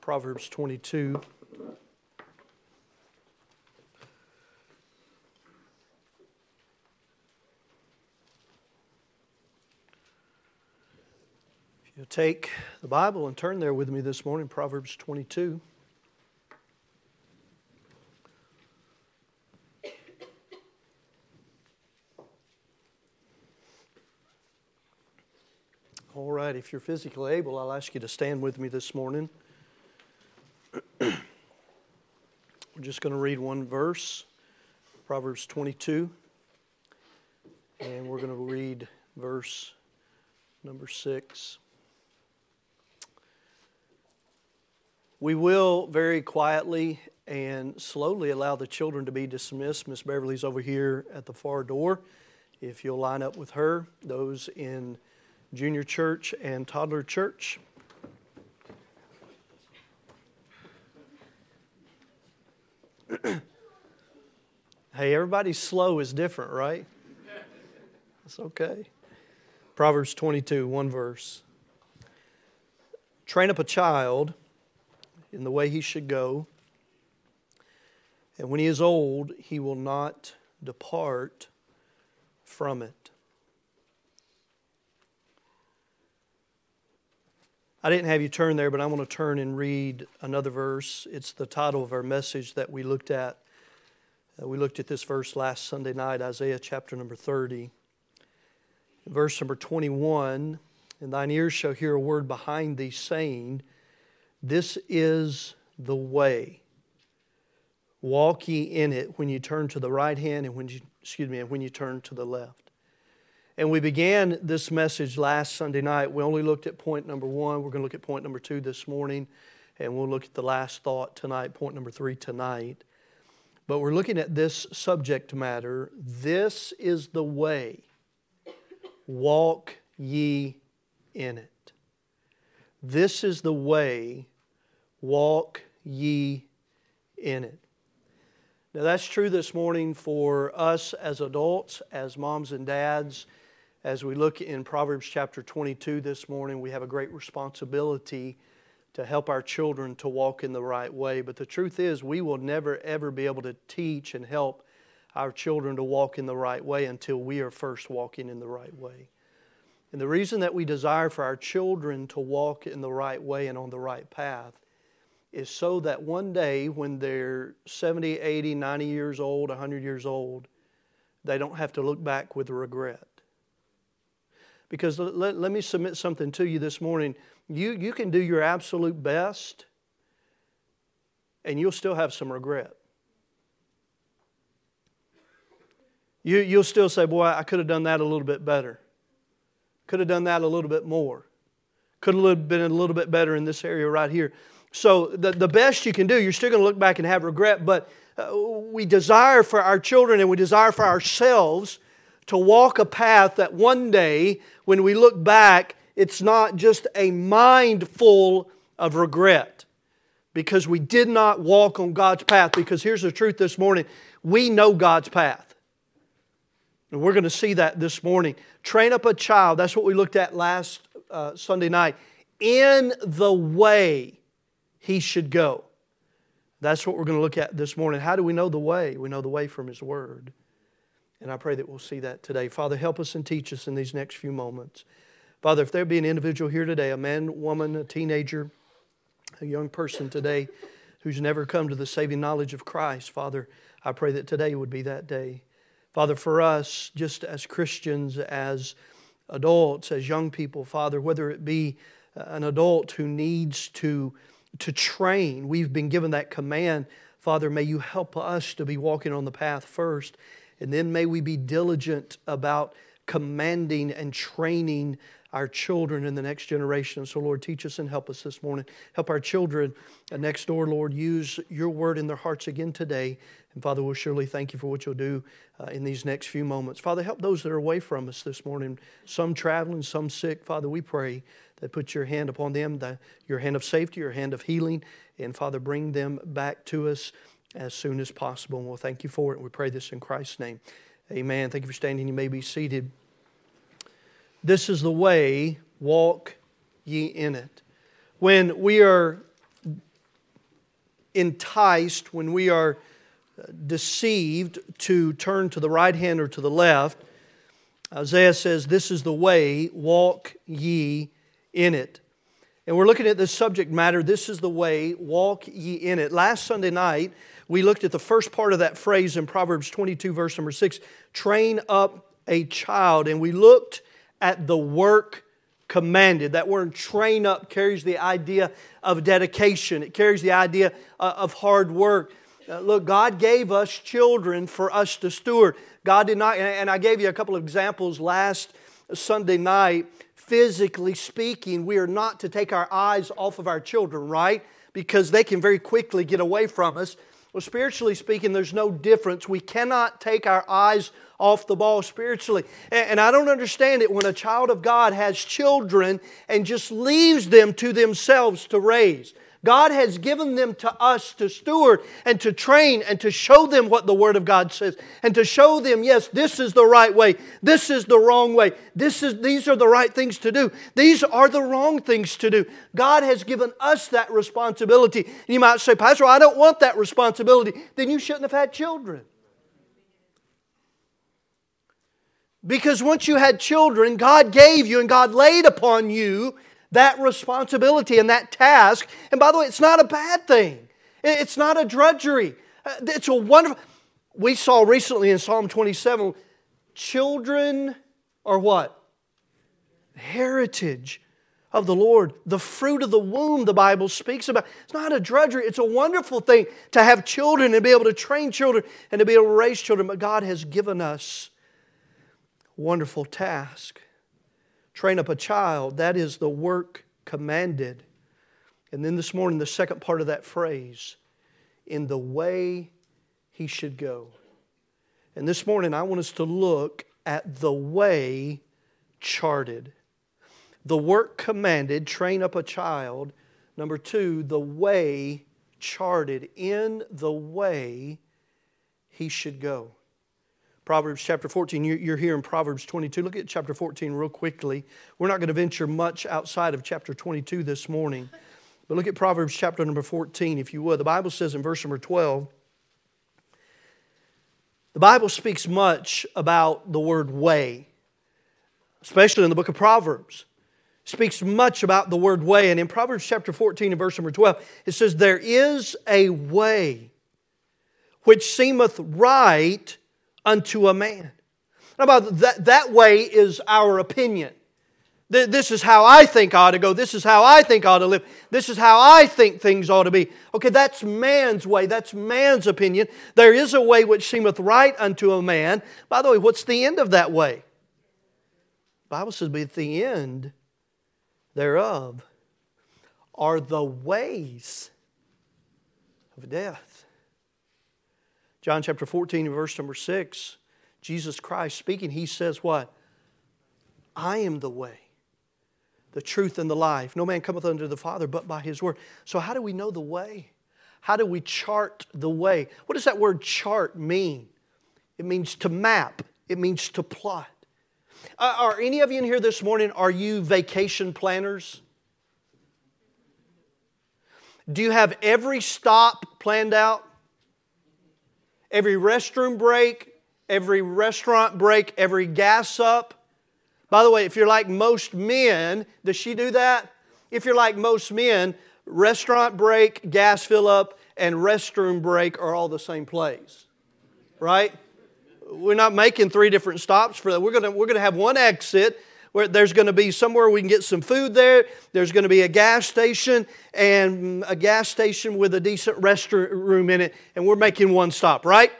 Proverbs 22. If you take the Bible and turn there with me this morning, Proverbs 22. All right, if you're physically able, I'll ask you to stand with me this morning. We're just going to read one verse, Proverbs 22, and we're going to read verse number 6. We will very quietly and slowly allow the children to be dismissed. Miss Beverly's over here at the far door. If you'll line up with her, those in junior church and toddler church. hey, everybody's slow is different, right? That's okay. Proverbs 22, one verse. Train up a child in the way he should go, and when he is old, he will not depart from it. I didn't have you turn there, but I want to turn and read another verse. It's the title of our message that we looked at. Uh, we looked at this verse last Sunday night, Isaiah chapter number 30. Verse number 21 And thine ears shall hear a word behind thee saying, This is the way. Walk ye in it when you turn to the right hand and when you, excuse me, and when you turn to the left. And we began this message last Sunday night. We only looked at point number one. We're going to look at point number two this morning, and we'll look at the last thought tonight, point number three tonight. But we're looking at this subject matter. This is the way. Walk ye in it. This is the way. Walk ye in it. Now, that's true this morning for us as adults, as moms and dads as we look in Proverbs chapter 22 this morning, we have a great responsibility to help our children to walk in the right way. But the truth is, we will never, ever be able to teach and help our children to walk in the right way until we are first walking in the right way. And the reason that we desire for our children to walk in the right way and on the right path is so that one day when they're 70, 80, 90 years old, 100 years old, they don't have to look back with regret. Because let, let me submit something to you this morning. You, you can do your absolute best, and you'll still have some regret. You, you'll still say, Boy, I could have done that a little bit better. Could have done that a little bit more. Could have been a little bit better in this area right here. So, the, the best you can do, you're still going to look back and have regret, but uh, we desire for our children and we desire for ourselves to walk a path that one day, when we look back, it's not just a mind full of regret because we did not walk on God's path. Because here's the truth this morning we know God's path. And we're going to see that this morning. Train up a child, that's what we looked at last uh, Sunday night, in the way he should go. That's what we're going to look at this morning. How do we know the way? We know the way from His Word. And I pray that we'll see that today. Father, help us and teach us in these next few moments. Father, if there be an individual here today, a man, woman, a teenager, a young person today who's never come to the saving knowledge of Christ, Father, I pray that today would be that day. Father, for us, just as Christians, as adults, as young people, Father, whether it be uh, an adult who needs to, to train, we've been given that command. Father, may you help us to be walking on the path first and then may we be diligent about commanding and training our children in the next generation. So, Lord, teach us and help us this morning. Help our children next door, Lord, use your word in their hearts again today. And Father, we'll surely thank you for what you'll do uh, in these next few moments. Father, help those that are away from us this morning, some traveling, some sick. Father, we pray that put your hand upon them, the, your hand of safety, your hand of healing. And Father, bring them back to us as soon as possible. And we'll thank you for it. We pray this in Christ's name. Amen. Thank you for standing. You may be seated. This is the way, walk ye in it. when we are enticed, when we are uh, deceived to turn to the right hand or to the left, Isaiah says, This is the way, walk ye in it. And we're looking at this subject matter, this is the way, walk ye in it. Last Sunday night, we looked at the first part of that phrase in Proverbs 22, verse number 6 train up a child. And we looked at the work commanded. That word train up carries the idea of dedication, it carries the idea uh, of hard work. Uh, look, God gave us children for us to steward. God did not, and I gave you a couple of examples last Sunday night. Physically speaking, we are not to take our eyes off of our children, right? Because they can very quickly get away from us. Well, spiritually speaking, there's no difference. We cannot take our eyes off the ball spiritually. And I don't understand it when a child of God has children and just leaves them to themselves to raise. God has given them to us to steward and to train and to show them what the Word of God says and to show them, yes, this is the right way, this is the wrong way, this is, these are the right things to do, these are the wrong things to do. God has given us that responsibility. And you might say, Pastor, I don't want that responsibility. Then you shouldn't have had children. Because once you had children, God gave you and God laid upon you that responsibility and that task. And by the way, it's not a bad thing, it's not a drudgery. Uh, it's a wonderful. We saw recently in Psalm 27 children are what? Heritage of the Lord. The fruit of the womb, the Bible speaks about. It's not a drudgery, it's a wonderful thing to have children and be able to train children and to be able to raise children. But God has given us wonderful task train up a child, that is the work commanded. And then this morning, the second part of that phrase, in the way he should go. And this morning, I want us to look at the way charted. The work commanded, train up a child. Number two, the way charted, in the way he should go. Proverbs chapter 14, you're here in Proverbs 22. Look at chapter 14 real quickly. We're not going to venture much outside of chapter 22 this morning. But look at Proverbs chapter number 14, if you would. The Bible says in verse number 12, the Bible speaks much about the word way, especially in the book of Proverbs. It speaks much about the word way. And in Proverbs chapter 14 and verse number 12, it says, There is a way which seemeth right unto a man. About that, that way is our opinion. This is how I think I ought to go. This is how I think I ought to live. This is how I think things ought to be. Okay, that's man's way. That's man's opinion. There is a way which seemeth right unto a man. By the way, what's the end of that way? The Bible says, but the end thereof are the ways of death. John chapter 14, verse number 6, Jesus Christ speaking, he says, What? I am the way, the truth, and the life. No man cometh unto the Father but by his word. So, how do we know the way? How do we chart the way? What does that word chart mean? It means to map, it means to plot. Uh, are any of you in here this morning, are you vacation planners? Do you have every stop planned out? Every restroom break, every restaurant break, every gas up. By the way, if you're like most men, does she do that? If you're like most men, restaurant break, gas fill up, and restroom break are all the same place, right? We're not making three different stops for that. We're gonna, we're gonna have one exit where there's going to be somewhere we can get some food there. There's going to be a gas station and a gas station with a decent restroom in it, and we're making one stop, right?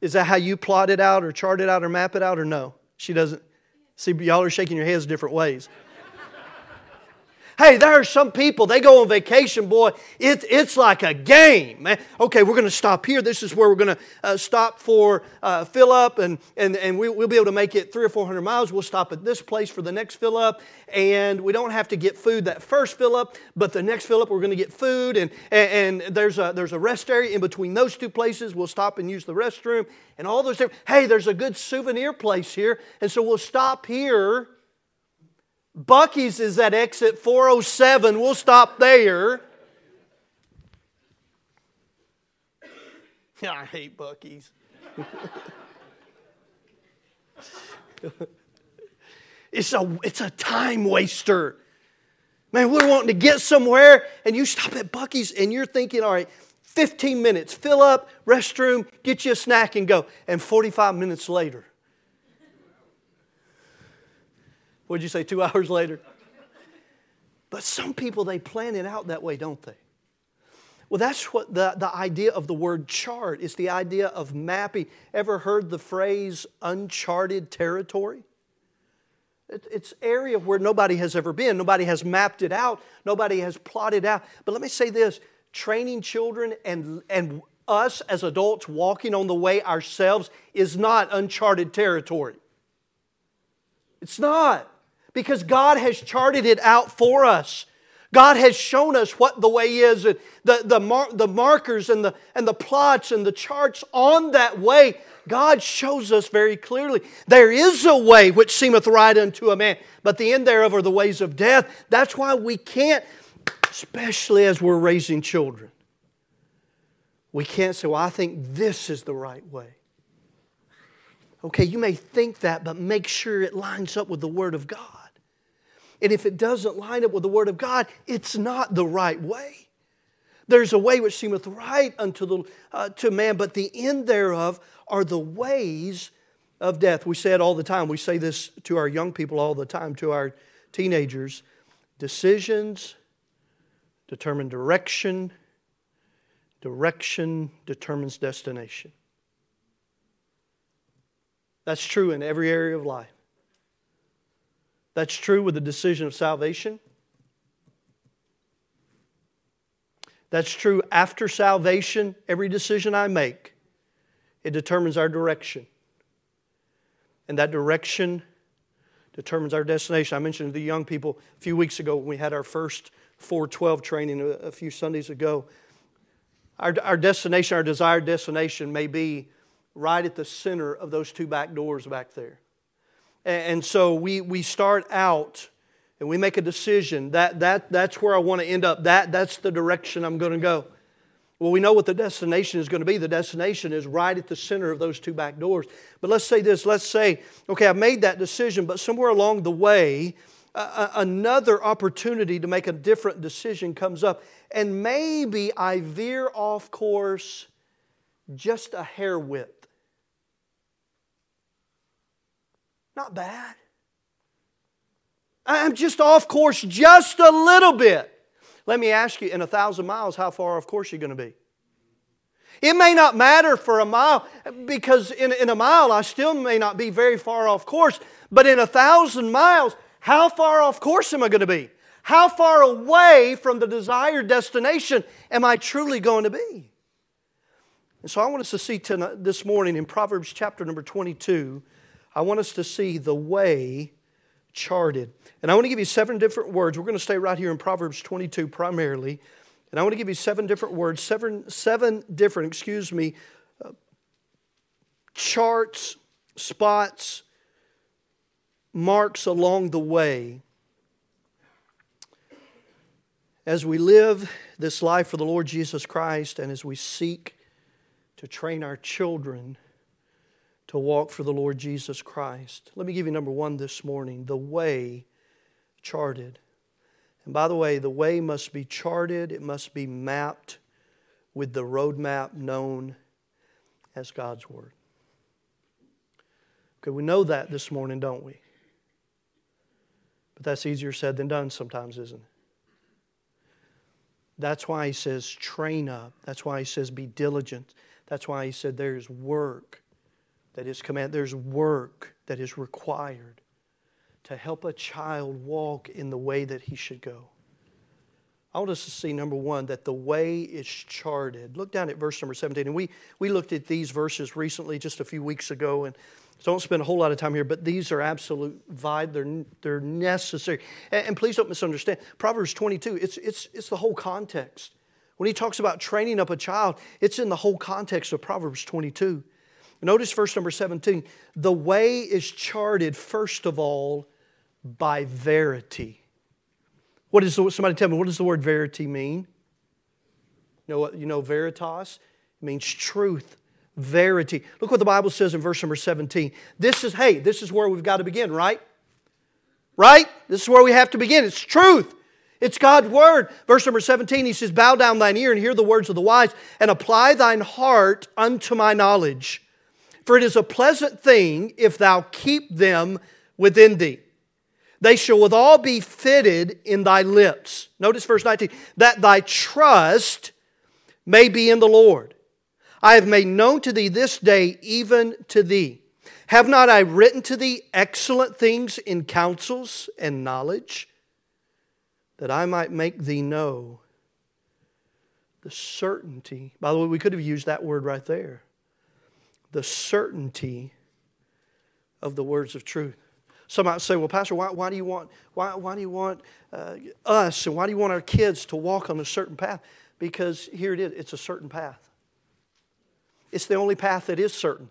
Is that how you plot it out or chart it out or map it out or no? She doesn't. See, y'all are shaking your heads different ways. Hey, there are some people, they go on vacation, boy, it, it's like a game. Man. Okay, we're going to stop here. This is where we're going to uh, stop for uh, fill up, and, and, and we, will be able to make it three or four hundred miles. We'll stop at this place for the next fill up, and we don't have to get food that first fill up, but the next fill up, we're going to get food, and, and, and there's, a, there's a rest area in between those two places. We'll stop and use the restroom, and all those different. Hey, there's a good souvenir place here, and so we'll stop here Buc-ee's is at exit 407. We'll stop there. I hate Buc-ee's. it's, a, it's a time waster. Man, we're wanting to get somewhere, and you stop at Buc-ee's and you're thinking, all right, 15 minutes, fill up, restroom, get you a snack, and go. And 45 minutes later, what'd you say, two hours later? But some people, they plan it out that way, don't they? Well, that's what the, the idea of the word chart is the idea of mapping. Ever heard the phrase uncharted territory? It, it's area where nobody has ever been. Nobody has mapped it out. Nobody has plotted out. But let me say this training children and, and us as adults walking on the way ourselves is not uncharted territory. It's not. Because God has charted it out for us. God has shown us what the way is, and the, the, mar- the markers and the, and the plots and the charts on that way. God shows us very clearly there is a way which seemeth right unto a man, but the end thereof are the ways of death. That's why we can't, especially as we're raising children, we can't say, Well, I think this is the right way. Okay, you may think that, but make sure it lines up with the Word of God. And if it doesn't line up with the Word of God, it's not the right way. There's a way which seemeth right unto the, uh, to man, but the end thereof are the ways of death. We say it all the time. We say this to our young people all the time, to our teenagers. Decisions determine direction, direction determines destination. That's true in every area of life. That's true with the decision of salvation. That's true after salvation. Every decision I make, it determines our direction. And that direction determines our destination. I mentioned to the young people a few weeks ago when we had our first 412 training a, few Sundays ago. Our, our destination, our desired destination, may be right at the center of those two back doors back there. And so we, we start out and we make a decision that, that that's where I want to end up. That, that's the direction I'm going to go. Well, we know what the destination is going to be. The destination is right at the center of those two back doors. But let's say this let's say, okay, I've made that decision, but somewhere along the way, uh, another opportunity to make a different decision comes up. And maybe I veer off course just a hair width. Not bad. I'm just off course just a little bit. Let me ask you, in a thousand miles, how far off course are you going to be? It may not matter for a mile because in, in a mile I still may not be very far off course, but in a thousand miles, how far off course am I going to be? How far away from the desired destination am I truly going to be? And so I want us to see tonight, this morning in Proverbs chapter number 22, I want us to see the way charted. And I want to give you seven different words. We're going to stay right here in Proverbs 22 primarily. And I want to give you seven different words, seven, seven different, excuse me, uh, charts, spots, marks along the way as we live this life for the Lord Jesus Christ and as we seek to train our children to walk for the Lord Jesus Christ. Let me give you number one this morning the way charted. And by the way, the way must be charted, it must be mapped with the roadmap known as God's Word. Okay, we know that this morning, don't we? But that's easier said than done sometimes, isn't it? That's why he says train up. That's why he says be diligent. That's why he said there's work that is command. There's work that is required to help a child walk in the way that he should go. I want us to see, number one, that the way is charted. Look down at verse number 17. And we, we looked at these verses recently, just a few weeks ago, and so don't spend a whole lot of time here, but these are absolute vital. They're, they're necessary. And, and please don't misunderstand. Proverbs 22, it's, it's, it's the whole context. When he talks about training up a child, it's in the whole context of Proverbs 22. Notice verse number 17. The way is charted, first of all, by verity. What is the, somebody tell me, what does the word verity mean? You know? You know veritas? It means truth, verity. Look what the Bible says in verse number 17. This is, hey, this is where we've got to begin, right? Right? This is where we have to begin. It's truth. It's God's word. Verse number 17, he says, Bow down thine ear and hear the words of the wise, and apply thine heart unto my knowledge. For it is a pleasant thing if thou keep them within thee. They shall withal be fitted in thy lips. Notice verse 19, that thy trust may be in the Lord. I have made known to thee this day, even to thee. Have not I written to thee excellent things in counsels and knowledge, that I might make thee know the certainty? By the way, we could have used that word right there the certainty of the words of truth. Some might say, well, Pastor, why, why do you want, why, why do you want uh, us and why do you want our kids to walk on a certain path? Because here it is, it's a certain path. It's the only path that is certain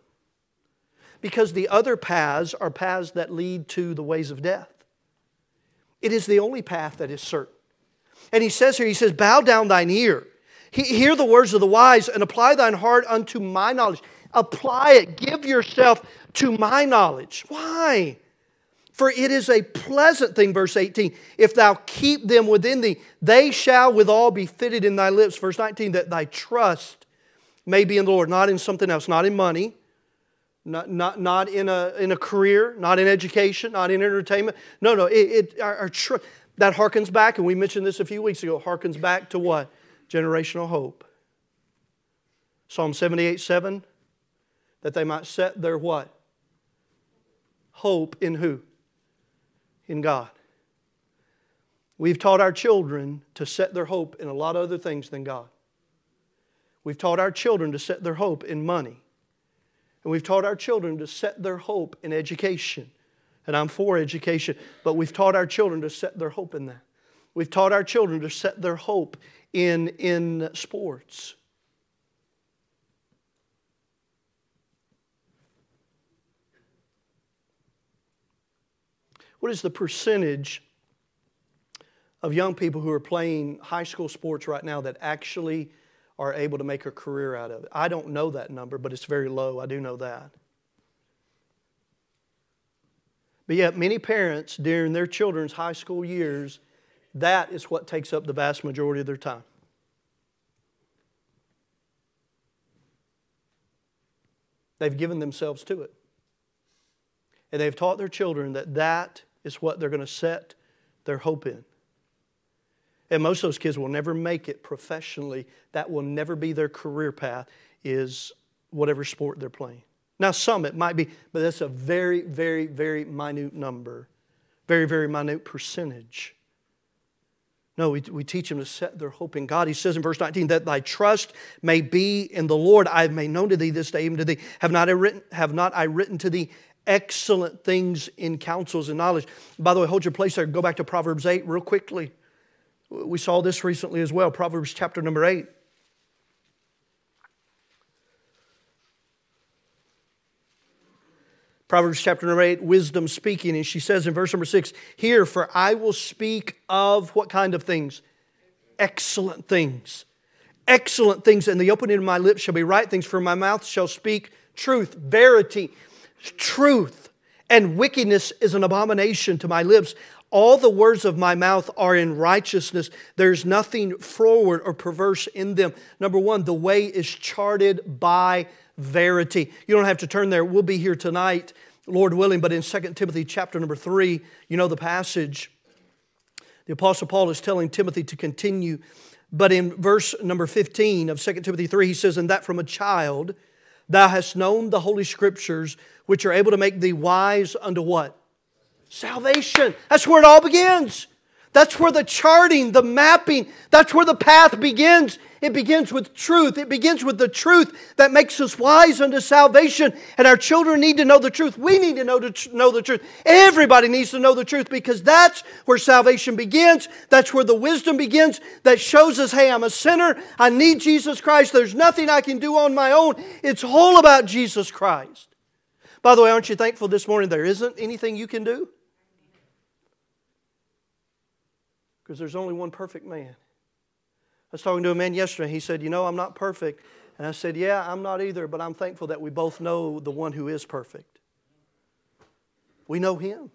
because the other paths are paths that lead to the ways of death. It is the only path that is certain. And he says here, he says, Bow down thine ear, hear the words of the wise, and apply thine heart unto my knowledge. Apply it, give yourself to my knowledge. Why? For it is a pleasant thing, verse 18, if thou keep them within thee, they shall withal be fitted in thy lips. Verse 19, that thy trust may be in the Lord, not in something else, not in money, not, not, not in, a, in a career, not in education, not in entertainment. No, no, it, it our, our tr- that harkens back, and we mentioned this a few weeks ago, harkens back to what? Generational hope. Psalm 78 7, that they might set their what? Hope in who? In God. We've taught our children to set their hope in a lot of other things than God. We've taught our children to set their hope in money. And we've taught our children to set their hope in education. And I'm for education, but we've taught our children to set their hope in that. We've taught our children to set their hope in, in sports. What is the percentage of young people who are playing high school sports right now that actually are able to make a career out of it. I don't know that number, but it's very low. I do know that. But yet, many parents during their children's high school years, that is what takes up the vast majority of their time. They've given themselves to it. And they've taught their children that that is what they're going to set their hope in. And most of those kids will never make it professionally. That will never be their career path, is whatever sport they're playing. Now, some it might be, but that's a very, very, very minute number, very, very minute percentage. No, we, we teach them to set their hope in God. He says in verse 19, that thy trust may be in the Lord. I have made known to thee this day, even to thee. Have not I written, have not I written to thee excellent things in counsels and knowledge? By the way, hold your place there. Go back to Proverbs 8 real quickly. We saw this recently as well, Proverbs chapter number 8. Proverbs chapter number 8, wisdom speaking, and she says in verse number 6, Hear, for I will speak of what kind of things? Excellent things. Excellent things, and the opening of my lips shall be right things, for my mouth shall speak truth, verity, truth, and wickedness is an abomination to my lips. All the words of my mouth are in righteousness. There's nothing forward or perverse in them. Number one, the way is charted by verity. You don't have to turn there. We'll be here tonight, Lord willing, but in 2 Timothy chapter number 3, you know the passage. The Apostle Paul is telling Timothy to continue. But in verse number 15 of 2 Timothy 3, he says, And that from a child thou hast known the Holy Scriptures, which are able to make thee wise unto what? Salvation. That's where it all begins. That's where the charting, the mapping, that's where the path begins. It begins with truth. It begins with the truth that makes us wise unto salvation. And our children need to know the truth. We need to know, to know the truth. Everybody needs to know the truth because that's where salvation begins. That's where the wisdom begins that shows us, hey, I'm a sinner. I need Jesus Christ. There's nothing I can do on my own. It's all about Jesus Christ. By the way, aren't you thankful this morning there isn't anything you can do? Because there's only one perfect man. I was talking to a man yesterday. He said, You know, I'm not perfect. And I said, Yeah, I'm not either, but I'm thankful that we both know the one who is perfect. We know him.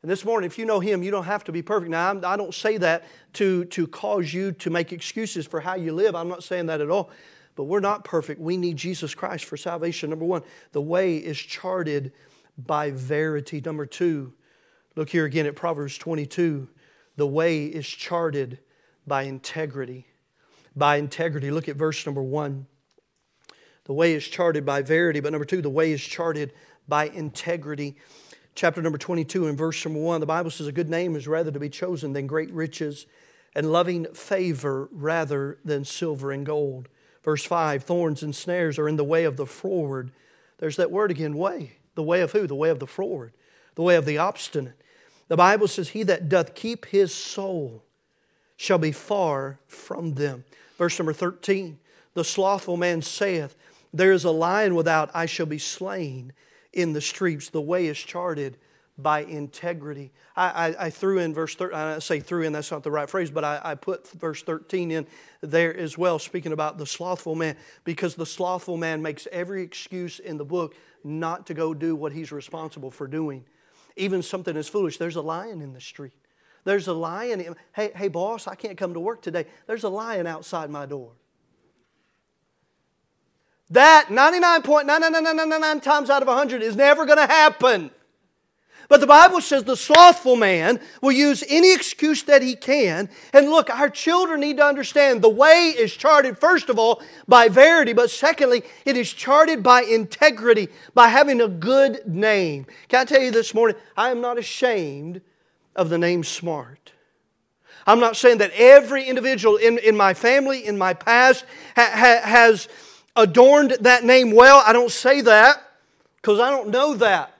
And this morning, if you know Him, you don't have to be perfect. Now, I'm, I do not say that to, to cause you to make excuses for how you live. I'm not saying that at all. But we're not perfect. We need Jesus Christ for salvation. Number one, the way is charted by verity. Number two, look here again at Proverbs 22. The way is charted by integrity. By integrity. Look at verse number one. The way is charted by verity. But number two, the way is charted by integrity chapter number 22 and verse number 1, the Bible says, A good name is rather to be chosen than great riches, and loving favor rather than silver and gold. Verse 5, thorns and snares are in the way of the forward. There's that word again, way. The way of who? The way of the forward, the way of the obstinate. The Bible says, He that doth keep his soul shall be far from them. Verse number 13, the slothful man saith, There is a lion without, I shall be slain in the streets. The way is charted by integrity. I, I, I threw in verse 13, I say threw in, that's not the right phrase, but I, I put verse 13 in there as well, speaking about the slothful man, because the slothful man makes every excuse in the book not to go do what he's responsible for doing. Even something as foolish. There's a lion in the street. There's a lion. Hey, hey, boss, I can't come to work today. There's a lion outside my door. That 99.99999 times out of 100 is never going to happen. But the Bible says the slothful man will use any excuse that he can. And look, our children need to understand the way is charted, first of all, by verity, but secondly, it is charted by integrity, by having a good name. Can I tell you this morning, I am not ashamed of the name smart. I'm not saying that every individual in, in my family, in my past, ha, ha, has adorned that name well. I don't say that because I don't know that.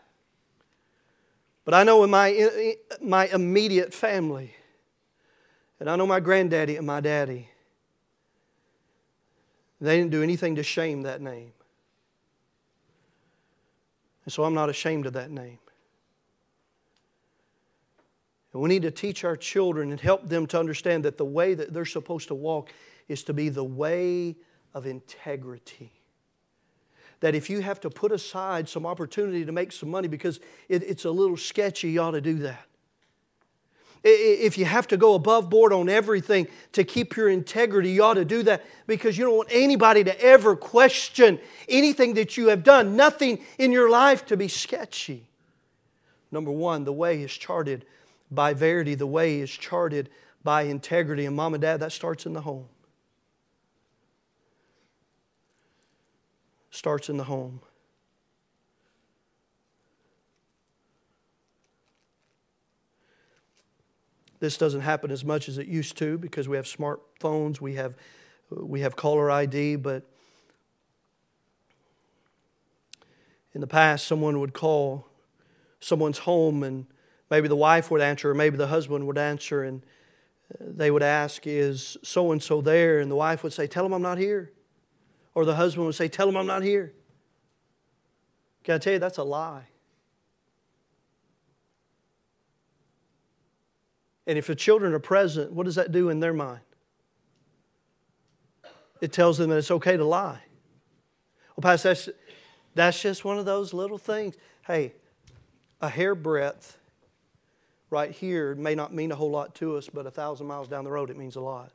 But I know in my, my immediate family, and I know my granddaddy and my daddy, they didn't do anything to shame that name. And so I'm not ashamed of that name. And we need to teach our children and help them to understand that the way that they're supposed to walk is to be the way of integrity. That if you have to put aside some opportunity to make some money because it, it's a little sketchy, you ought to do that. If you have to go above board on everything to keep your integrity, you ought to do that because you don't want anybody to ever question anything that you have done, nothing in your life to be sketchy. Number one, the way is charted by verity, the way is charted by integrity. And mom and dad, that starts in the home. Starts in the home. This doesn't happen as much as it used to because we have smartphones, we have, uh, we have caller ID, but in the past, someone would call someone's home and maybe the wife would answer or maybe the husband would answer and uh, they would ask, Is so and so there? And the wife would say, Tell him I'm not here. Or the husband would say, Tell him I'm not here. Can I tell you, that's a lie. And if the children are present, what does that do in their mind? It tells them that it's okay to lie. Well, Pastor, that's, that's just one of those little things. Hey, a hairbreadth right here may not mean a whole lot to us, but a thousand miles down the road, it means a lot.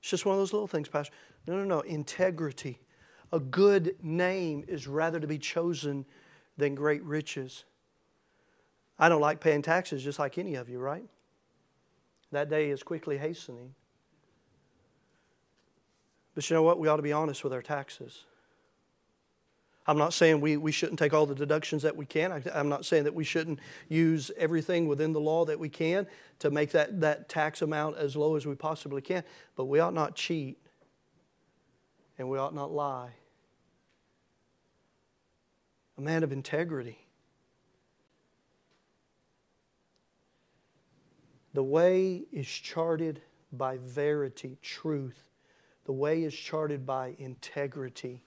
It's just one of those little things, Pastor. No, no, no. Integrity. A good name is rather to be chosen than great riches. I don't like paying taxes just like any of you, right? That day is quickly hastening. But you know what? We ought to be honest with our taxes. I'm not saying we, we shouldn't take all the deductions that we can. I, am not saying that we shouldn't use everything within the law that we can to make that, that tax amount as low as we possibly can. But we ought not cheat and we ought not lie. A man of integrity. The way is charted by verity, truth. The way is charted by integrity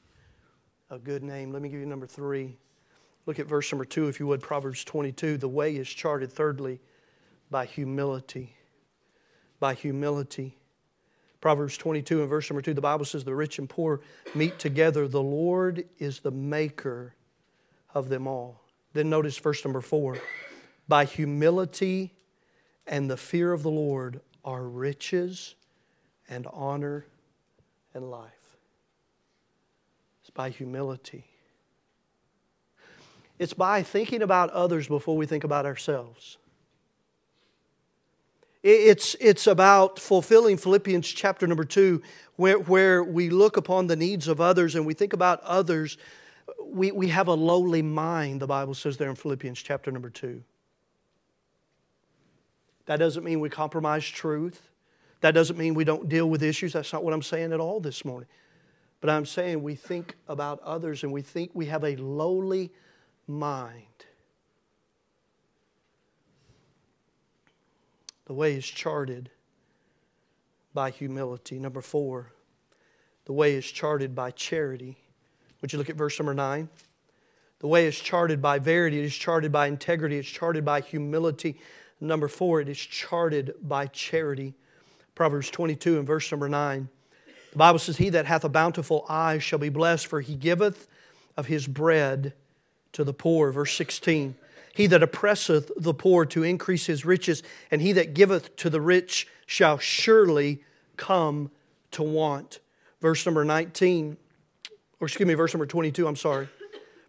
a good name. Let me give you number three. Look at verse number two, if you would, Proverbs 22. The way is charted, thirdly, by humility. By humility. Proverbs 22 and verse number 2, the Bible says, The rich and poor meet together. The Lord is the maker of them all. Then notice verse number 4 By humility and the fear of the Lord are riches and honor and life. It's by humility. It's by thinking about others before we think about ourselves. It's, it's about fulfilling Philippians chapter number two, where, where we look upon the needs of others and we think about others. We, we have a lowly mind, the Bible says there in Philippians chapter number two. That doesn't mean we compromise truth. That doesn't mean we don't deal with issues. That's not what I'm saying at all this morning. But I'm saying we think about others and we think we have a lowly mind. The way is charted by humility. Number four, the way is charted by charity. Would you look at verse number nine? The way is charted by verity, it is charted by integrity, it's charted by humility. Number four, it is charted by charity. Proverbs 22 and verse number 9. The Bible says, He that hath a bountiful eye shall be blessed, for he giveth of his bread to the poor. Verse 16 He that oppresseth the poor to increase his riches, and he that giveth to the rich shall surely come to want. Verse number 19, or excuse me, verse number 22, I'm sorry.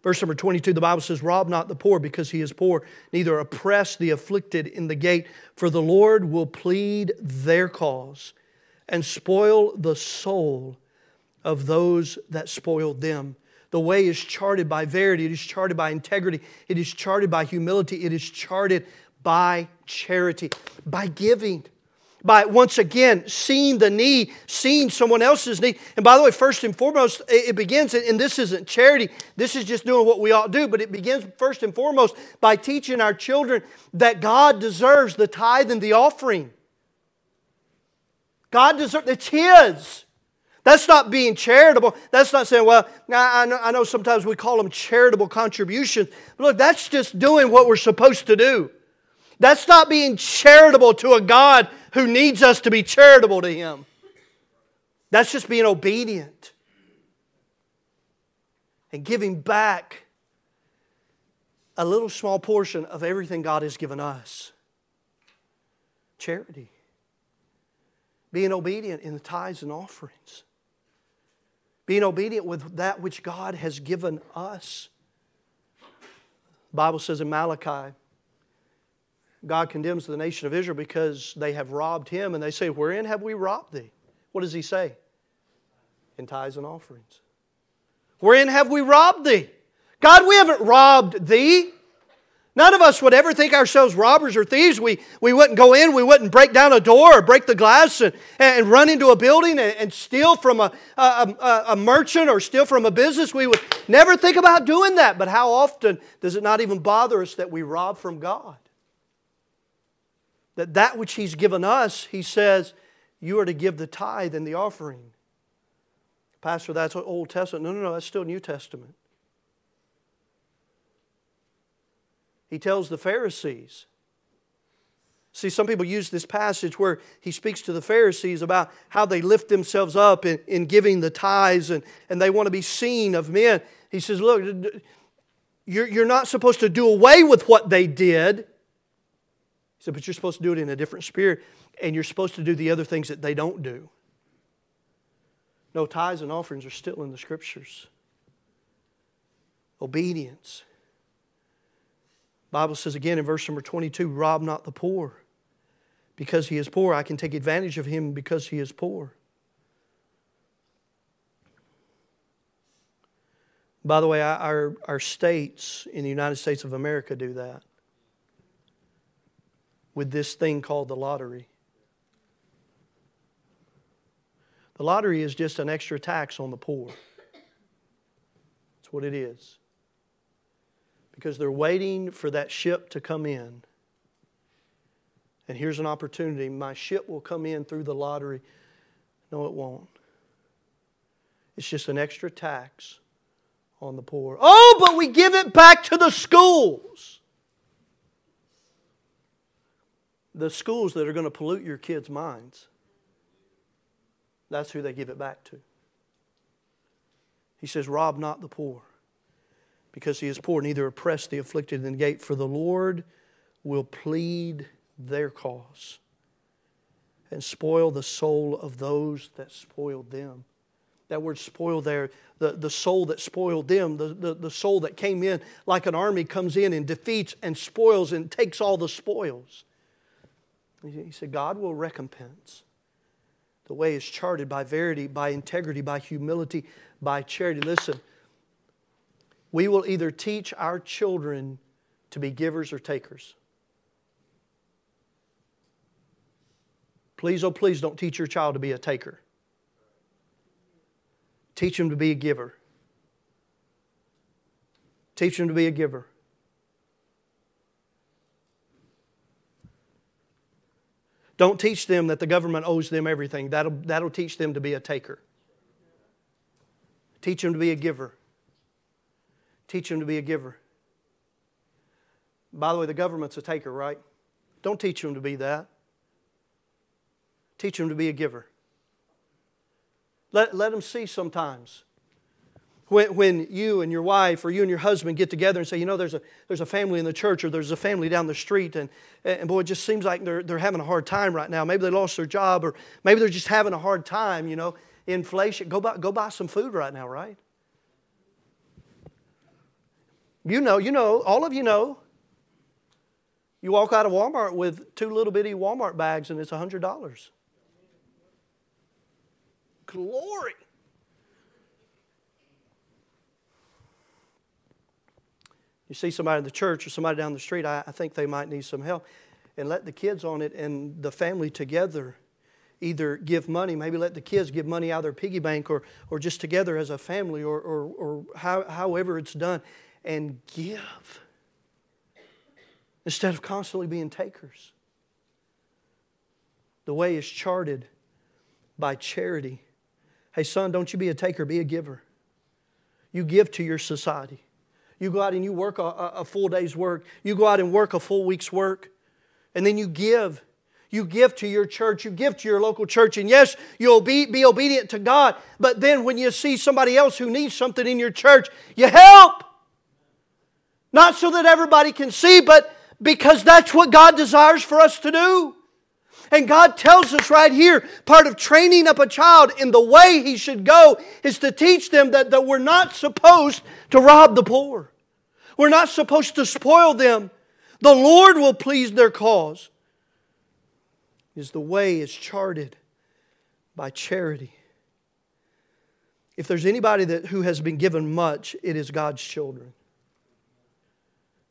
Verse number 22, the Bible says, Rob not the poor because he is poor, neither oppress the afflicted in the gate, for the Lord will plead their cause and spoil the soul of those that spoiled them. The way is charted by verity, it is charted by integrity, it is charted by humility, it is charted by charity, by giving. By once again seeing the need, seeing someone else's need. And by the way, first and foremost, it begins, and this isn't charity, this is just doing what we ought to do, but it begins first and foremost by teaching our children that God deserves the tithe and the offering. God deserves, it's His. That's not being charitable. That's not saying, well, I know, I know sometimes we call them charitable contributions. But look, that's just doing what we're supposed to do. That's not being charitable to a God who needs us to be charitable to Him. That's just being obedient and giving back a little small portion of everything God has given us. Charity. Being obedient in the tithes and offerings being obedient with that which God has given us. The Bible says in Malachi, God condemns the nation of Israel because they have robbed him, and they say, Wherein have we robbed thee? What does he say? In tithes and offerings. Wherein have we robbed thee? God, we haven't robbed thee. None of us would ever think ourselves robbers or thieves. We, we wouldn't go in, we wouldn't break down a door or break the glass and, and run into a building and, and steal from a, a, a, merchant or steal from a business. We would never think about doing that. But how often does it not even bother us that we rob from God? That that which He's given us, He says, you are to give the tithe and the offering. Pastor, that's Old Testament. No, no, no, that's still New Testament. He tells the Pharisees. See, some people use this passage where he speaks to the Pharisees about how they lift themselves up in, in giving the tithes and, and they want to be seen of men. He says, Look, you're, you're not supposed to do away with what they did. He said, But you're supposed to do it in a different spirit, and you're supposed to do the other things that they don't do. No, tithes and offerings are still in the scriptures. Obedience. Bible says again in verse number 22, rob not the poor. Because he is poor, I can take advantage of him because he is poor. By the way, our, our states in the United States of America do that with this thing called the lottery. The lottery is just an extra tax on the poor. That's what it is because they're waiting for that ship to come in. And here's an opportunity. My ship will come in through the lottery. No, it won't. It's just an extra tax on the poor. Oh, but we give it back to the schools. the schools that are going to pollute your kids' minds, that's who they give it back to. He says, Rob not the poor, because he is poor, neither oppress the afflicted in the gate, for the Lord will plead their cause and spoil the soul of those that spoiled them. That word spoil there, the, the soul that spoiled them, the, the, the soul that came in like an army comes in and defeats and spoils and takes all the spoils. He said, God will recompense. The way is charted by verity, by integrity, by humility, by charity. Listen, we will either teach our children to be givers or takers. Please, oh, please don't teach your child to be a taker. Teach him to be a giver. Teach him to be a giver. Don't teach them that the government owes them everything. That'll, that'll teach them to be a taker. Teach them to be a giver. Teach them to be a giver. By the way, the government's a taker, right? Don't teach them to be that. Teach them to be a giver. Let, let them see sometimes when, when you and your wife or you and your husband get together and say, you know, there's a, there's a family in the church or there's a family down the street, and, and boy, it just seems like they're, they're having a hard time right now. Maybe they lost their job or maybe they're just having a hard time, you know. Inflation, go buy, go buy some food right now, right? You know, you know, all of you know. You walk out of Walmart with two little bitty Walmart bags and it's $100 glory. You see somebody in the church or somebody down the street, I, I think they might need some help. And let the kids on it and the family together either give money, maybe let the kids give money out of their piggy bank or, or just together as a family or, or, or how, however it's done and give instead of constantly being takers. The way is charted by charity Hey, son, don't you be a taker, be a giver. You give to your society. You go out and you work a, a, full day's work. You go out and work a full week's work. And then you give. You give to your church. You give to your local church. And yes, you'll be, be obedient to God. But then when you see somebody else who needs something in your church, you help. Not so that everybody can see, but because that's what God desires for us to do. And God tells us right here part of training up a child in the way he should go is to teach them that, that we're not supposed to rob the poor. We're not supposed to spoil them. The Lord will please their cause. Is the way is charted by charity. If there's anybody that, who has been given much, it is God's children.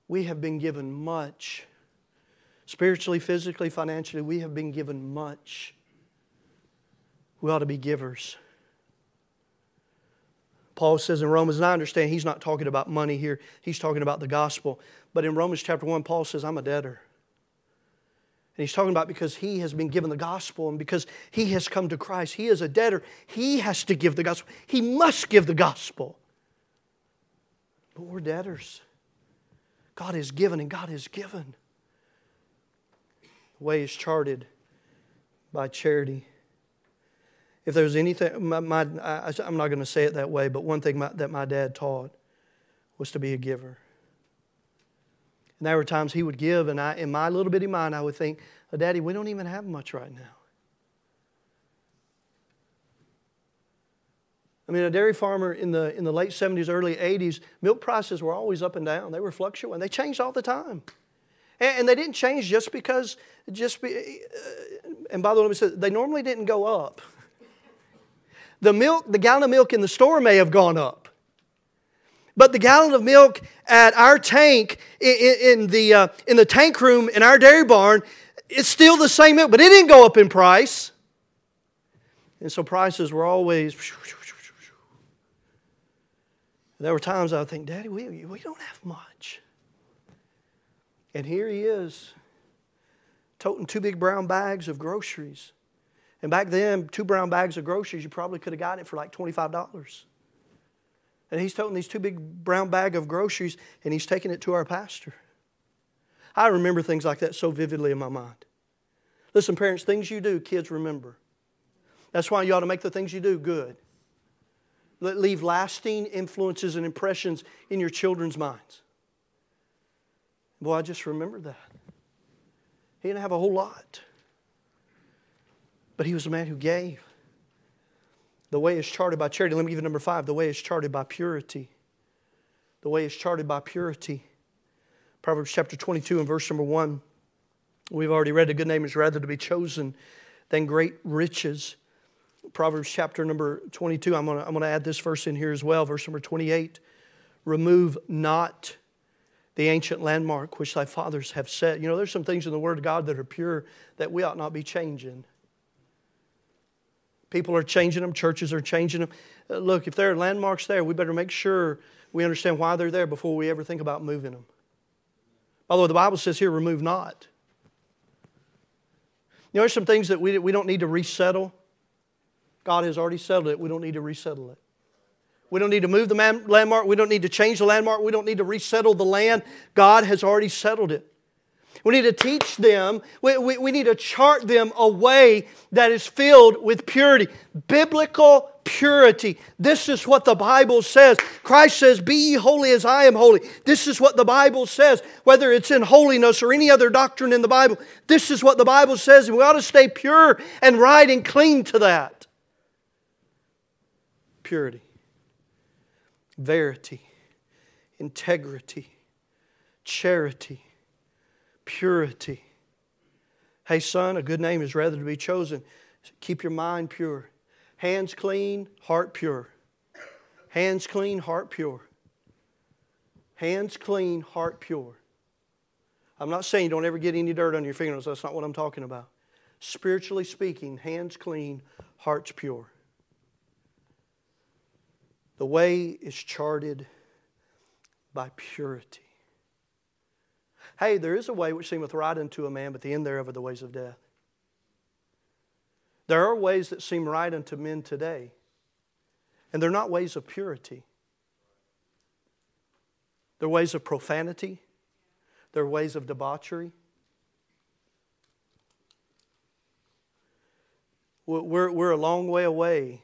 We have been given much Spiritually, physically, financially, we have been given much. We ought to be givers. Paul says in Romans, and I understand he's not talking about money here, he's talking about the gospel. But in Romans chapter 1, Paul says, I'm a debtor. And he's talking about because he has been given the gospel and because he has come to Christ. He is a debtor. He has to give the gospel. He must give the gospel. But we're debtors. God has given and God has given The way is charted by charity. If there's anything, my, my, I, am not going to say it that way, but one thing my, that my dad taught was to be a giver. And there were times he would give, and I, in my little bitty mind, I would think, oh, Daddy, we don't even have much right now. I mean, a dairy farmer in the, in the late 70s, early 80s, milk prices were always up and down. They were fluctuating. They changed all the time. And they didn't change just because, just be, uh, and by the way, they normally didn't go up. The milk, the gallon of milk in the store may have gone up. But the gallon of milk at our tank in, in the, uh, in the tank room in our dairy barn, it's still the same milk, but it didn't go up in price. And so prices were always. There were times I would think, Daddy, we, we don't have much. And here he is, toting two big brown bags of groceries. And back then, two brown bags of groceries, you probably could have gotten it for like $25. And he's toting these two big brown bag of groceries and he's taking it to our pastor. I remember things like that so vividly in my mind. Listen, parents, things you do, kids remember. That's why you ought to make the things you do good. Leave lasting influences and impressions in your children's minds. Boy, I just remember that. He didn't have a whole lot, but he was a man who gave. The way is charted by charity. Let me give you number five. The way is charted by purity. The way is charted by purity. Proverbs chapter 22 and verse number 1. We've already read a good name is rather to be chosen than great riches. Proverbs chapter number 22. I'm going to I'm going to add this verse in here as well, verse number 28. Remove not the ancient landmark which thy fathers have set. You know, there's some things in the Word of God that are pure that we ought not be changing. People are changing them, churches are changing them. Uh, look, if there are landmarks there, we better make sure we understand why they're there before we ever think about moving them. By the way, the Bible says here, remove not. You know, there's some things that we, we don't need to resettle. God has already settled it. We don't need to resettle it. We don't need to move the landmark. We don't need to change the landmark. We don't need to resettle the land. God has already settled it. We need to teach them, we, we, we, need to chart them a way that is filled with purity. Biblical purity. This is what the Bible says. Christ says, Be ye holy as I am holy. This is what the Bible says. Whether it's in holiness or any other doctrine in the Bible, this is what the Bible says, and we ought to stay pure and right and clean to that. Purity, verity, integrity, charity purity. Hey, son, a good name is rather to be chosen. Keep your mind pure. Hands clean, heart pure. Hands clean, heart pure. Hands clean, heart pure. I'm not saying you don't ever get any dirt on your fingernails. That's not what I'm talking about. Spiritually speaking, hands clean, hearts pure. The way is charted by purity. Hey, there is a way which seemeth right unto a man, but the end thereof are the ways of death. There are ways that seem right unto men today, and they're not ways of purity. They're ways of profanity, they're ways of debauchery. We're, we're a long way away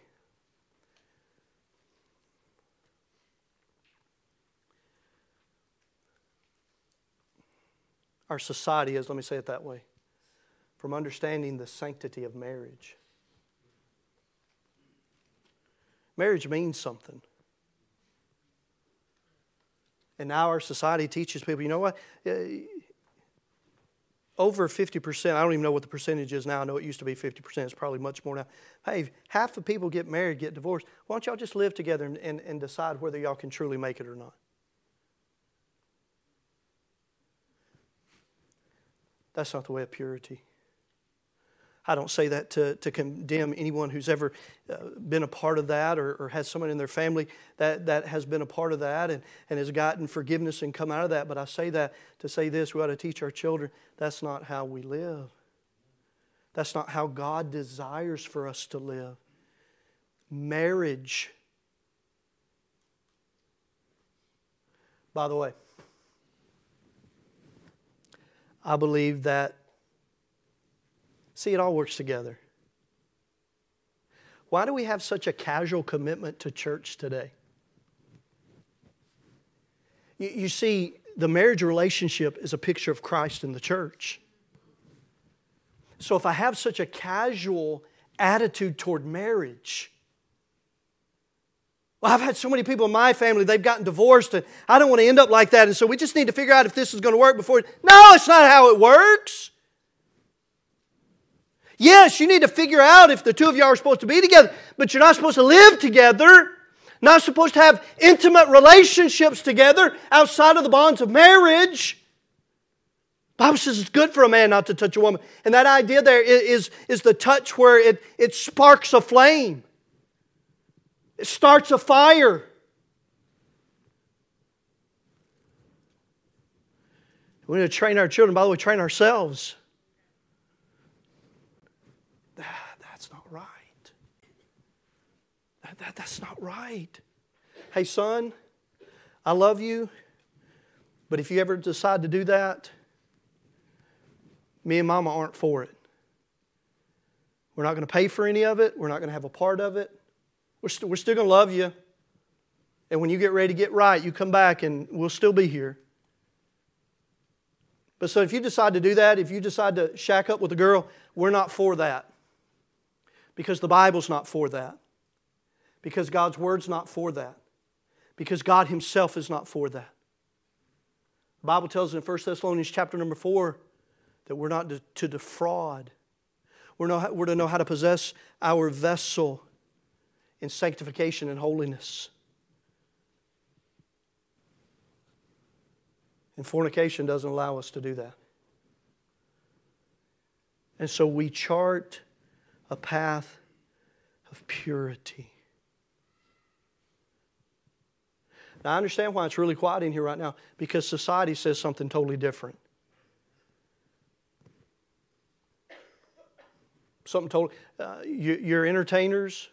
our society is, let me say it that way, from understanding the sanctity of marriage. Marriage means something. And now our society teaches people, you know what? Eh, over 50%, I don't even know what the percentage is now. I know it used to be 50%. It's probably much more now. Hey, half the people get married, get divorced. Why don't y'all just live together and, and, and decide whether y'all can truly make it or not? That's not the way of purity. I don't say that to, to condemn anyone who's ever uh, been a part of that or, or has someone in their family that, that has been a part of that and, and has gotten forgiveness and come out of that. But I say that to say this we ought to teach our children that's not how we live. That's not how God desires for us to live. Marriage. By the way, I believe that, see, it all works together. Why do we have such a casual commitment to church today? You, you see, the marriage relationship is a picture of Christ in the church. So if I have such a casual attitude toward marriage, well, I've had so many people in my family, they've gotten divorced, and I don't want to end up like that. And so we just need to figure out if this is going to work before. No, it's not how it works. Yes, you need to figure out if the two of you are supposed to be together, but you're not supposed to live together, not supposed to have intimate relationships together outside of the bonds of marriage. Bible says it's good for a man not to touch a woman. And that idea there is, is the touch where it, it sparks a flame. It starts a fire. We need to train our children. By the way, train ourselves. That's not right. That, that, that's not right. Hey, son, I love you, but if you ever decide to do that, me and mama aren't for it. We're not going to pay for any of it. We're not going to have a part of it. We're, st- we're still going to love you. And when you get ready to get right, you come back and we'll still be here. But so if you decide to do that, if you decide to shack up with a girl, we're not for that. Because the Bible's not for that. Because God's Word's not for that. Because God Himself is not for that. The Bible tells us in 1 Thessalonians chapter number 4 that we're not to defraud. We're, know, we're to know how to possess our vessel in sanctification and holiness. And fornication doesn't allow us to do that. And so we chart a path of purity. Now, I understand why it's really quiet in here right now because society says something totally different. Something totally. Uh, you, your entertainers,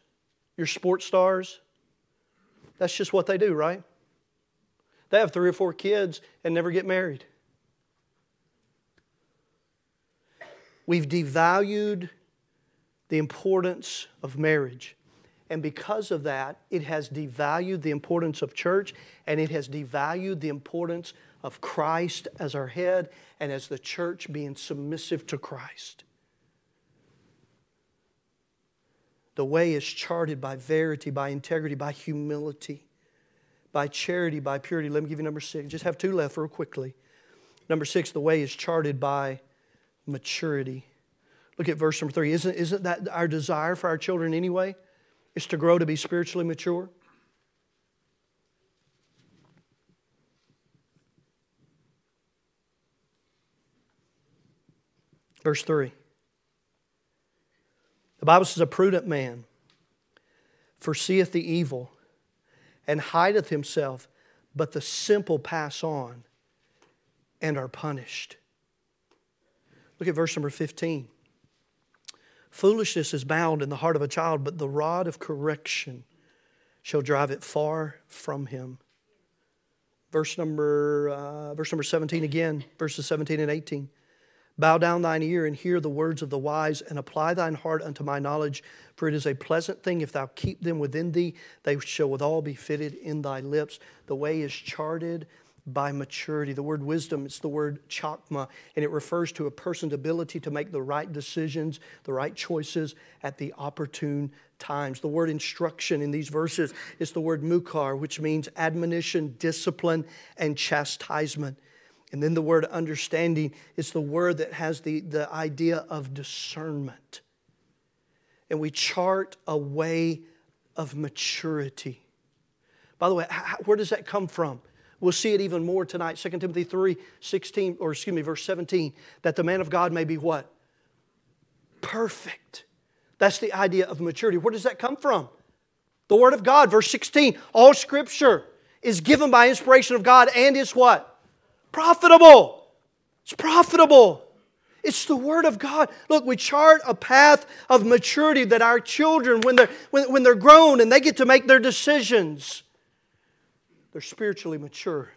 your sports stars, that's just what they do, right? They have three or four kids and never get married. We've devalued the importance of marriage. And because of that, it has devalued the importance of church and it has devalued the importance of Christ as our head and as the church being submissive to Christ. The way is charted by verity, by integrity, by humility, by charity, by purity. Let me give you number six. Just have two left real quickly. Number six, the way is charted by maturity. Look at verse number three. Isn't, isn't that our desire for our children anyway? is to grow to be spiritually mature? Verse 3. The Bible says, A prudent man foreseeth the evil and hideth himself, but the simple pass on and are punished. Look at verse number 15. Foolishness is bound in the heart of a child, but the rod of correction shall drive it far from him. Verse number, uh, verse number 17 again, verses 17 and 18. Bow down thine ear and hear the words of the wise, and apply thine heart unto my knowledge. For it is a pleasant thing if thou keep them within thee, they shall withal be fitted in thy lips. The way is charted by maturity. The word wisdom is the word chakma, and it refers to a person's ability to make the right decisions, the right choices at the opportune times. The word instruction in these verses is the word mukar, which means admonition, discipline, and chastisement. And then the word understanding is the word that has the, the idea of discernment. And we chart a way of maturity. By the way, where does that come from? We'll see it even more tonight. 2 Timothy 3 16, or excuse me, verse 17, that the man of God may be what? Perfect. That's the idea of maturity. Where does that come from? The Word of God, verse 16. All Scripture is given by inspiration of God and is what? Profitable. It's profitable. It's the Word of God. Look, we chart a path of maturity that our children, when they're, when, when they're grown and they get to make their decisions, they're spiritually mature.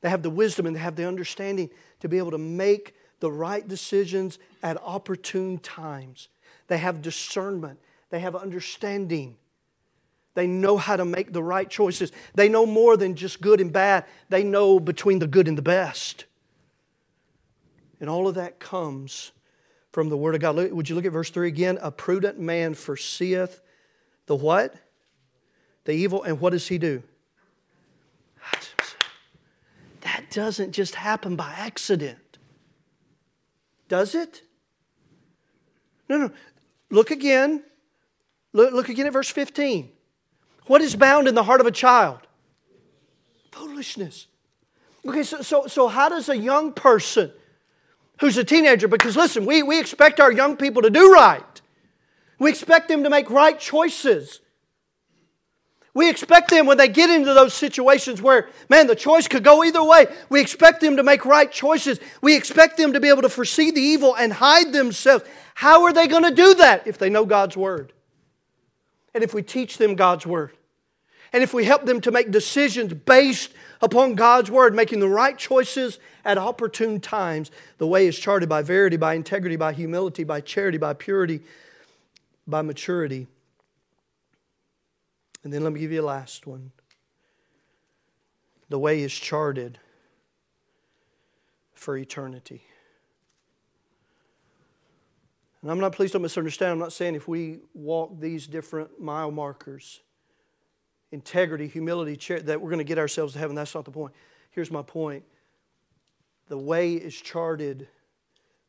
They have the wisdom and they have the understanding to be able to make the right decisions at opportune times. They have discernment, they have understanding. They know how to make the right choices. They know more than just good and bad, they know between the good and the best. And all of that comes from the Word of God. Would you look at verse 3 again? A prudent man foreseeth the what? The evil. And what does he do? That doesn't just happen by accident. Does it? No, no. Look again. Look, look again at verse 15. What is bound in the heart of a child? Foolishness. Okay, so, so, so how does a young person who's a teenager, because listen, we, we expect our young people to do right. We expect them to make right choices. We expect them when they get into those situations where, man, the choice could go either way. We expect them to make right choices. We expect them to be able to foresee the evil and hide themselves. How are they going to do that if they know God's Word? And if we teach them God's Word? And if we help them to make decisions based upon God's Word, making the right choices at opportune times, the way is charted by verity, by integrity, by humility, by charity, by purity. by maturity. And then let me give you a last one. The way is charted for eternity. And I'm not, please don't misunderstand, I'm not saying if we walk these different mile markers, integrity, humility, that we're going to get ourselves to heaven. That's not the point. Here's my point the way is charted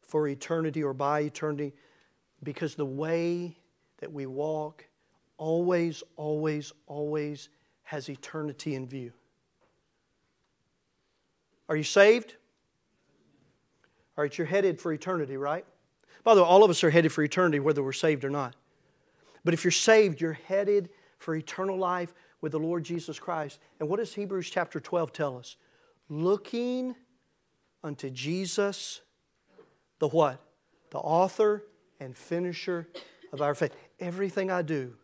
for eternity or by eternity because the way that we walk always, always, always has eternity in view. Are you saved? All right, you're headed for eternity, right? By the way, all of us are headed for eternity, whether we're saved or not. But if you're saved, you're headed for eternal life with the Lord Jesus Christ. And what does Hebrews chapter 12 tell us? Looking unto Jesus, the what? The author and finisher of our faith. Everything I do,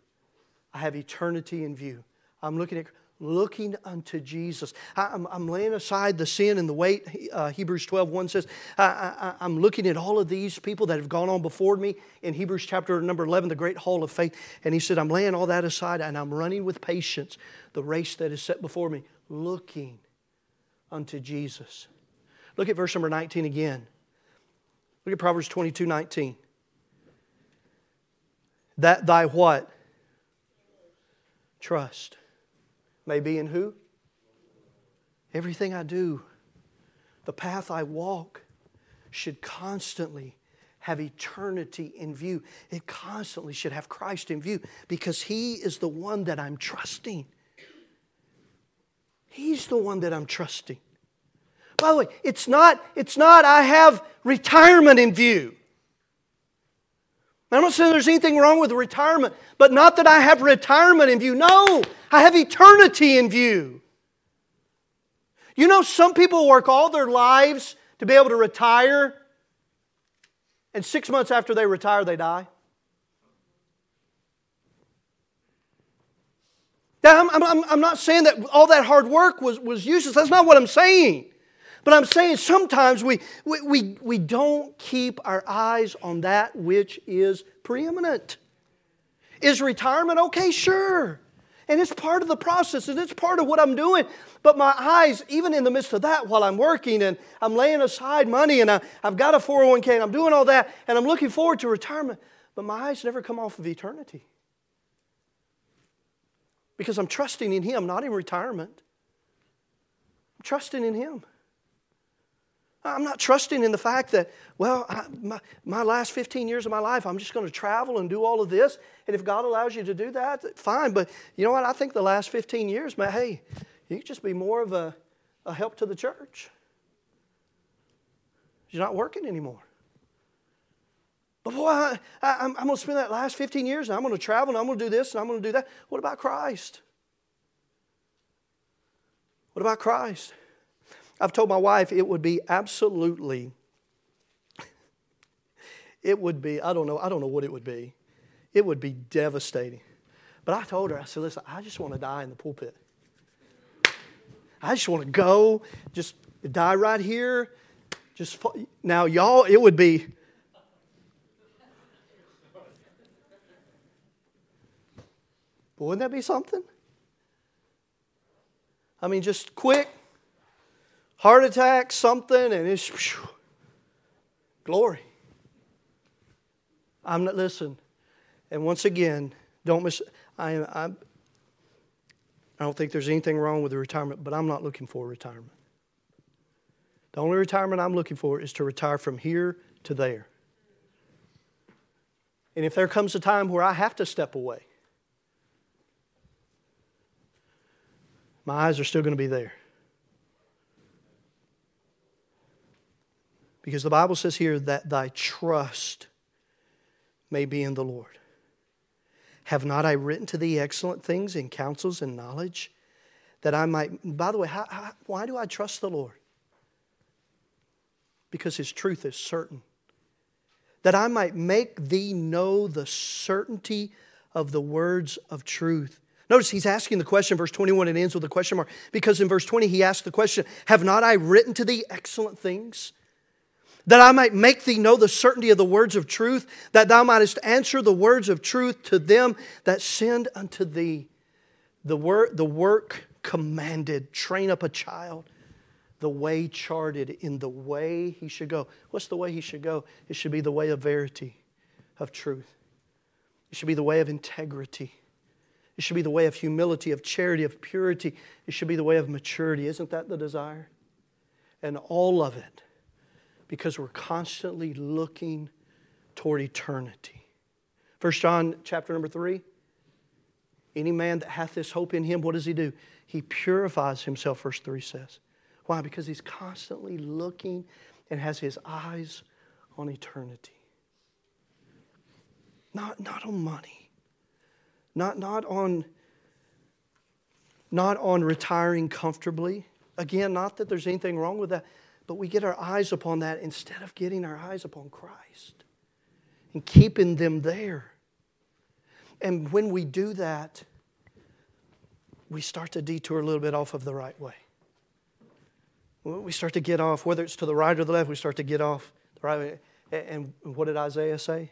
I have eternity in view. I'm looking at looking unto Jesus. I, am I'm laying aside the sin and the weight. Uh, Hebrews 12, 1 says, I, I'm looking at all of these people that have gone on before me in Hebrews chapter number 11, the great hall of faith. And he said, I'm laying all that aside and I'm running with patience the race that is set before me, looking unto Jesus. Look at verse number 19 again. Look at Proverbs 22, 19. That thy what? Trust may be in who? Everything I do, the path I walk, should constantly have eternity in view. It constantly should have Christ in view because He is the one that I'm trusting. He's the one that I'm trusting. By the way, it's not, it's not I have retirement in view. I'm not saying there's anything wrong with retirement, but not that I have retirement in view. No, I have eternity in view. You know, some people work all their lives to be able to retire, and six months after they retire, they die. Now, I'm, I'm, I'm not saying that all that hard work was, was useless. That's not what I'm saying. But I'm saying sometimes we, we, we, we don't keep our eyes on that which is preeminent. Is retirement okay? Sure. And it's part of the process and it's part of what I'm doing. But my eyes, even in the midst of that, while I'm working and I'm laying aside money and I, have got a 401k and I'm doing all that and I'm looking forward to retirement, but my eyes never come off of eternity. Because I'm trusting in Him, not in retirement. I'm trusting in Him. I'm not trusting in the fact that, well, I, my, my last 15 years of my life, I'm just going to travel and do all of this. And if God allows you to do that, fine. But you know what? I think the last 15 years, man, hey, you could just be more of a, a help to the church. You're not working anymore. But boy, I, am going to spend that last 15 years and I'm going to travel and I'm going to do this and I'm going to do that. What about Christ? What about Christ? I've told my wife it would be absolutely, it would be, I don't know, I don't know what it would be. It would be devastating. But I told her, I said, listen, I just want to die in the pulpit. I just want to go, just die right here. Just now, y'all, it would be. Wouldn't that be something? I mean, just quick heart attack, something, and it's whew, glory. I'm not, listen, and once again, don't miss, I, I, I don't think there's anything wrong with retirement, but I'm not looking for retirement. The only retirement I'm looking for is to retire from here to there. And if there comes a time where I have to step away, my eyes are still going to be there. Because the Bible says here that thy trust may be in the Lord. Have not I written to thee excellent things in counsels and knowledge? That I might, by the way, how, how, why do I trust the Lord? Because his truth is certain. That I might make thee know the certainty of the words of truth. Notice he's asking the question, verse 21, it ends with a question mark. Because in verse 20, he asks the question Have not I written to thee excellent things? That I might make thee know the certainty of the words of truth, that thou mightest answer the words of truth to them that send unto thee. The, wor- the work commanded, train up a child, the way charted in the way he should go. What's the way he should go? It should be the way of verity, of truth. It should be the way of integrity. It should be the way of humility, of charity, of purity. It should be the way of maturity. Isn't that the desire? And all of it because we're constantly looking toward eternity. First John chapter number 3. Any man that hath this hope in him, what does he do? He purifies himself, verse 3 says. Why? Because he's constantly looking and has his eyes on eternity. Not, not on money. Not, not, on, not on retiring comfortably. Again, not that there's anything wrong with that, but we get our eyes upon that instead of getting our eyes upon Christ and keeping them there. And when we do that, we start to detour a little bit off of the right way. We start to get off, whether it's to the right or the left, we start to get off the right way. And what did Isaiah say?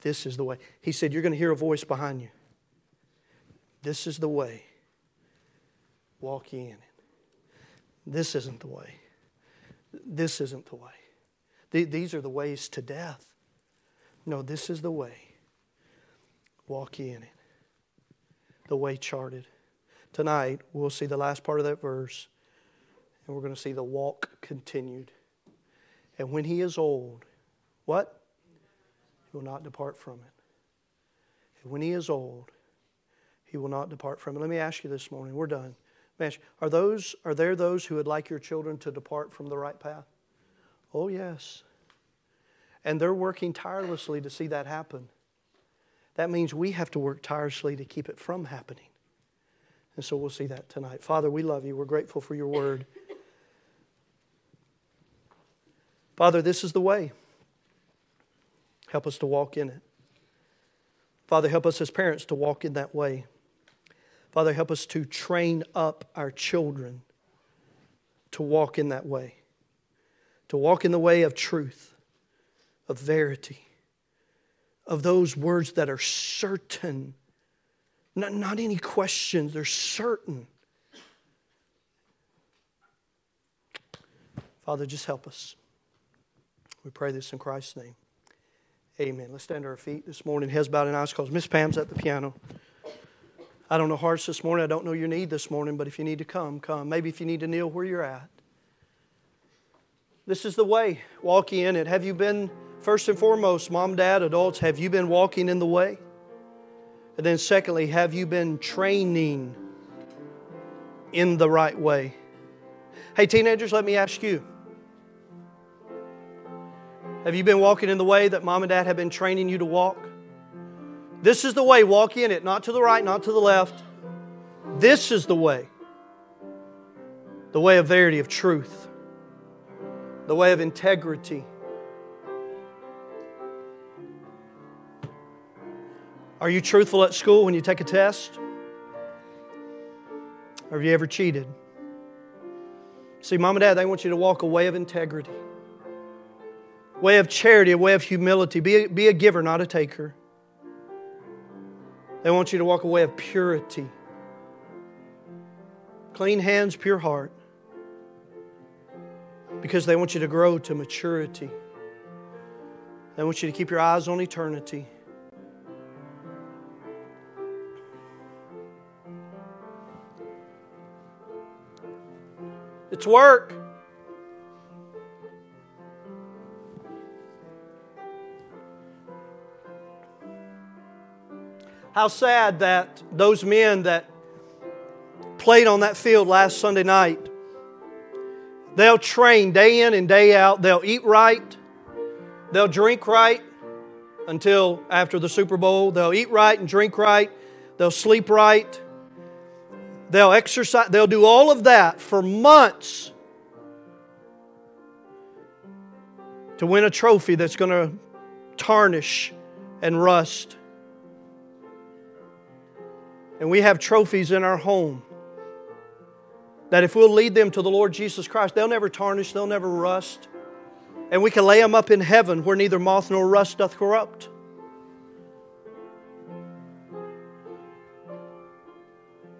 This is the way. He said, You're going to hear a voice behind you. This is the way. Walk in. This isn't the way. This isn't the way. These are the ways to death. No, this is the way. Walk ye in it. The way charted. Tonight, we'll see the last part of that verse, and we're going to see the walk continued. And when he is old, what? He will not depart from it. And when he is old, he will not depart from it. Let me ask you this morning. We're done. Are, those, are there those who would like your children to depart from the right path? Oh, yes. And they're working tirelessly to see that happen. That means we have to work tirelessly to keep it from happening. And so we'll see that tonight. Father, we love you. We're grateful for your word. Father, this is the way. Help us to walk in it. Father, help us as parents to walk in that way. Father, help us to train up our children to walk in that way, to walk in the way of truth, of verity, of those words that are certain, not, not any questions, they're certain. Father, just help us. We pray this in Christ's name. Amen. Let's stand to our feet this morning, heads bowed and eyes closed. Miss Pam's at the piano. I don't know hearts this morning. I don't know your need this morning, but if you need to come, come. Maybe if you need to kneel where you're at. This is the way. Walk in it. Have you been, first and foremost, mom, dad, adults, have you been walking in the way? And then, secondly, have you been training in the right way? Hey, teenagers, let me ask you. Have you been walking in the way that mom and dad have been training you to walk? This is the way, walk in it, not to the right, not to the left. This is the way. The way of verity, of truth, the way of integrity. Are you truthful at school when you take a test? Or have you ever cheated? See, mom and dad, they want you to walk a way of integrity, way of charity, a way of humility. Be a, be a giver, not a taker. They want you to walk away of purity. Clean hands, pure heart. Because they want you to grow to maturity. They want you to keep your eyes on eternity. It's work. How sad that those men that played on that field last Sunday night, they'll train day in and day out. They'll eat right. They'll drink right until after the Super Bowl. They'll eat right and drink right. They'll sleep right. They'll exercise. They'll do all of that for months to win a trophy that's going to tarnish and rust. And we have trophies in our home that if we'll lead them to the Lord Jesus Christ, they'll never tarnish, they'll never rust. And we can lay them up in heaven where neither moth nor rust doth corrupt.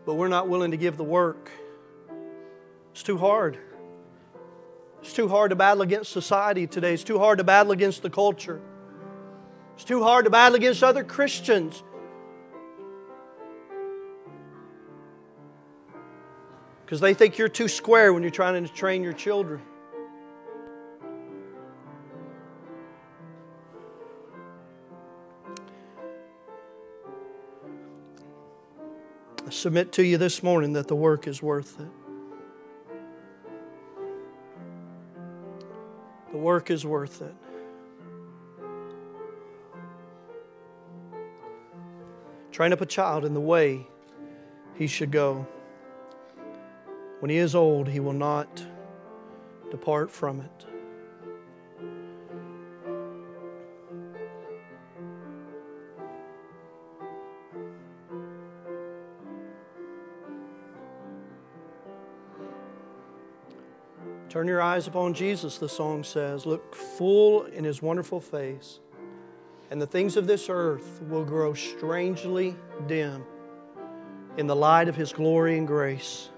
But we're not willing to give the work. It's too hard. It's too hard to battle against society today. It's too hard to battle against the culture. It's too hard to battle against other Christians. Because they think you're too square when you're trying to train your children. I submit to you this morning that the work is worth it. The work is worth it. Train up a child in the way he should go. When he is old, he will not depart from it. Turn your eyes upon Jesus, the song says. Look full in his wonderful face, and the things of this earth will grow strangely dim in the light of his glory and grace.